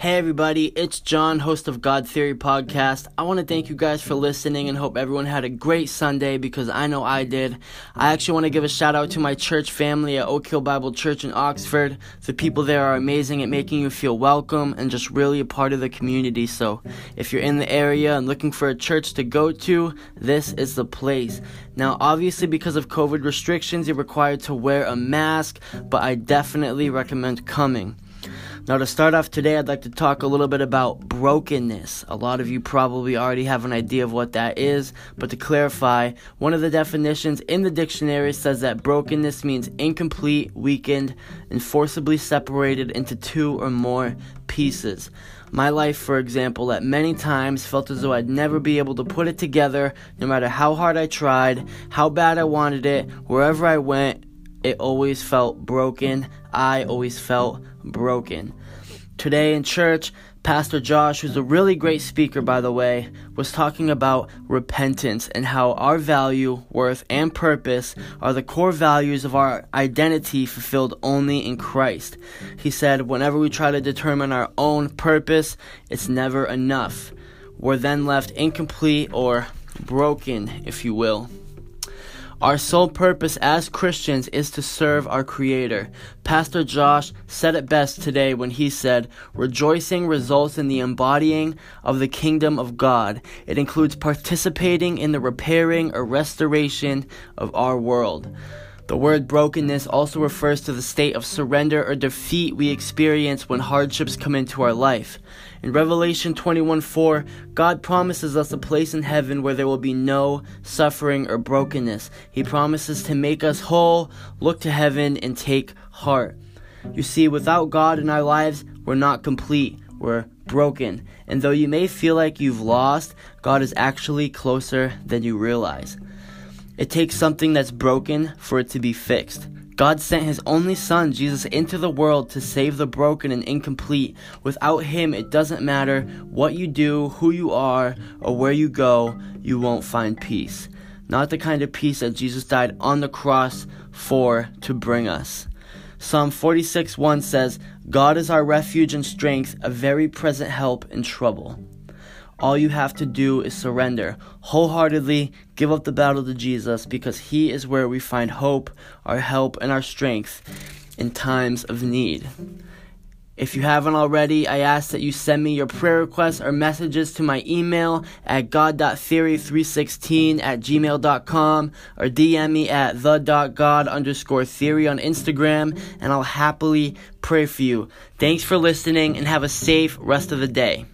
Hey everybody, it's John, host of God Theory Podcast. I want to thank you guys for listening and hope everyone had a great Sunday because I know I did. I actually want to give a shout out to my church family at Oak Hill Bible Church in Oxford. The people there are amazing at making you feel welcome and just really a part of the community. So if you're in the area and looking for a church to go to, this is the place. Now, obviously, because of COVID restrictions, you're required to wear a mask, but I definitely recommend coming. Now, to start off today, I'd like to talk a little bit about brokenness. A lot of you probably already have an idea of what that is, but to clarify, one of the definitions in the dictionary says that brokenness means incomplete, weakened, and forcibly separated into two or more pieces. My life, for example, at many times felt as though I'd never be able to put it together, no matter how hard I tried, how bad I wanted it, wherever I went, it always felt broken. I always felt broken. Today in church, Pastor Josh, who's a really great speaker, by the way, was talking about repentance and how our value, worth, and purpose are the core values of our identity fulfilled only in Christ. He said, whenever we try to determine our own purpose, it's never enough. We're then left incomplete or broken, if you will. Our sole purpose as Christians is to serve our Creator. Pastor Josh said it best today when he said, Rejoicing results in the embodying of the kingdom of God. It includes participating in the repairing or restoration of our world. The word brokenness also refers to the state of surrender or defeat we experience when hardships come into our life. In Revelation 21:4, God promises us a place in heaven where there will be no suffering or brokenness. He promises to make us whole, look to heaven, and take heart. You see, without God in our lives, we're not complete. We're broken. And though you may feel like you've lost, God is actually closer than you realize. It takes something that's broken for it to be fixed. God sent his only son, Jesus, into the world to save the broken and incomplete. Without him, it doesn't matter what you do, who you are, or where you go, you won't find peace. Not the kind of peace that Jesus died on the cross for to bring us. Psalm 46 1 says, God is our refuge and strength, a very present help in trouble. All you have to do is surrender wholeheartedly, give up the battle to Jesus because He is where we find hope, our help, and our strength in times of need. If you haven't already, I ask that you send me your prayer requests or messages to my email at god.theory316 at gmail.com or DM me at the.god underscore theory on Instagram and I'll happily pray for you. Thanks for listening and have a safe rest of the day.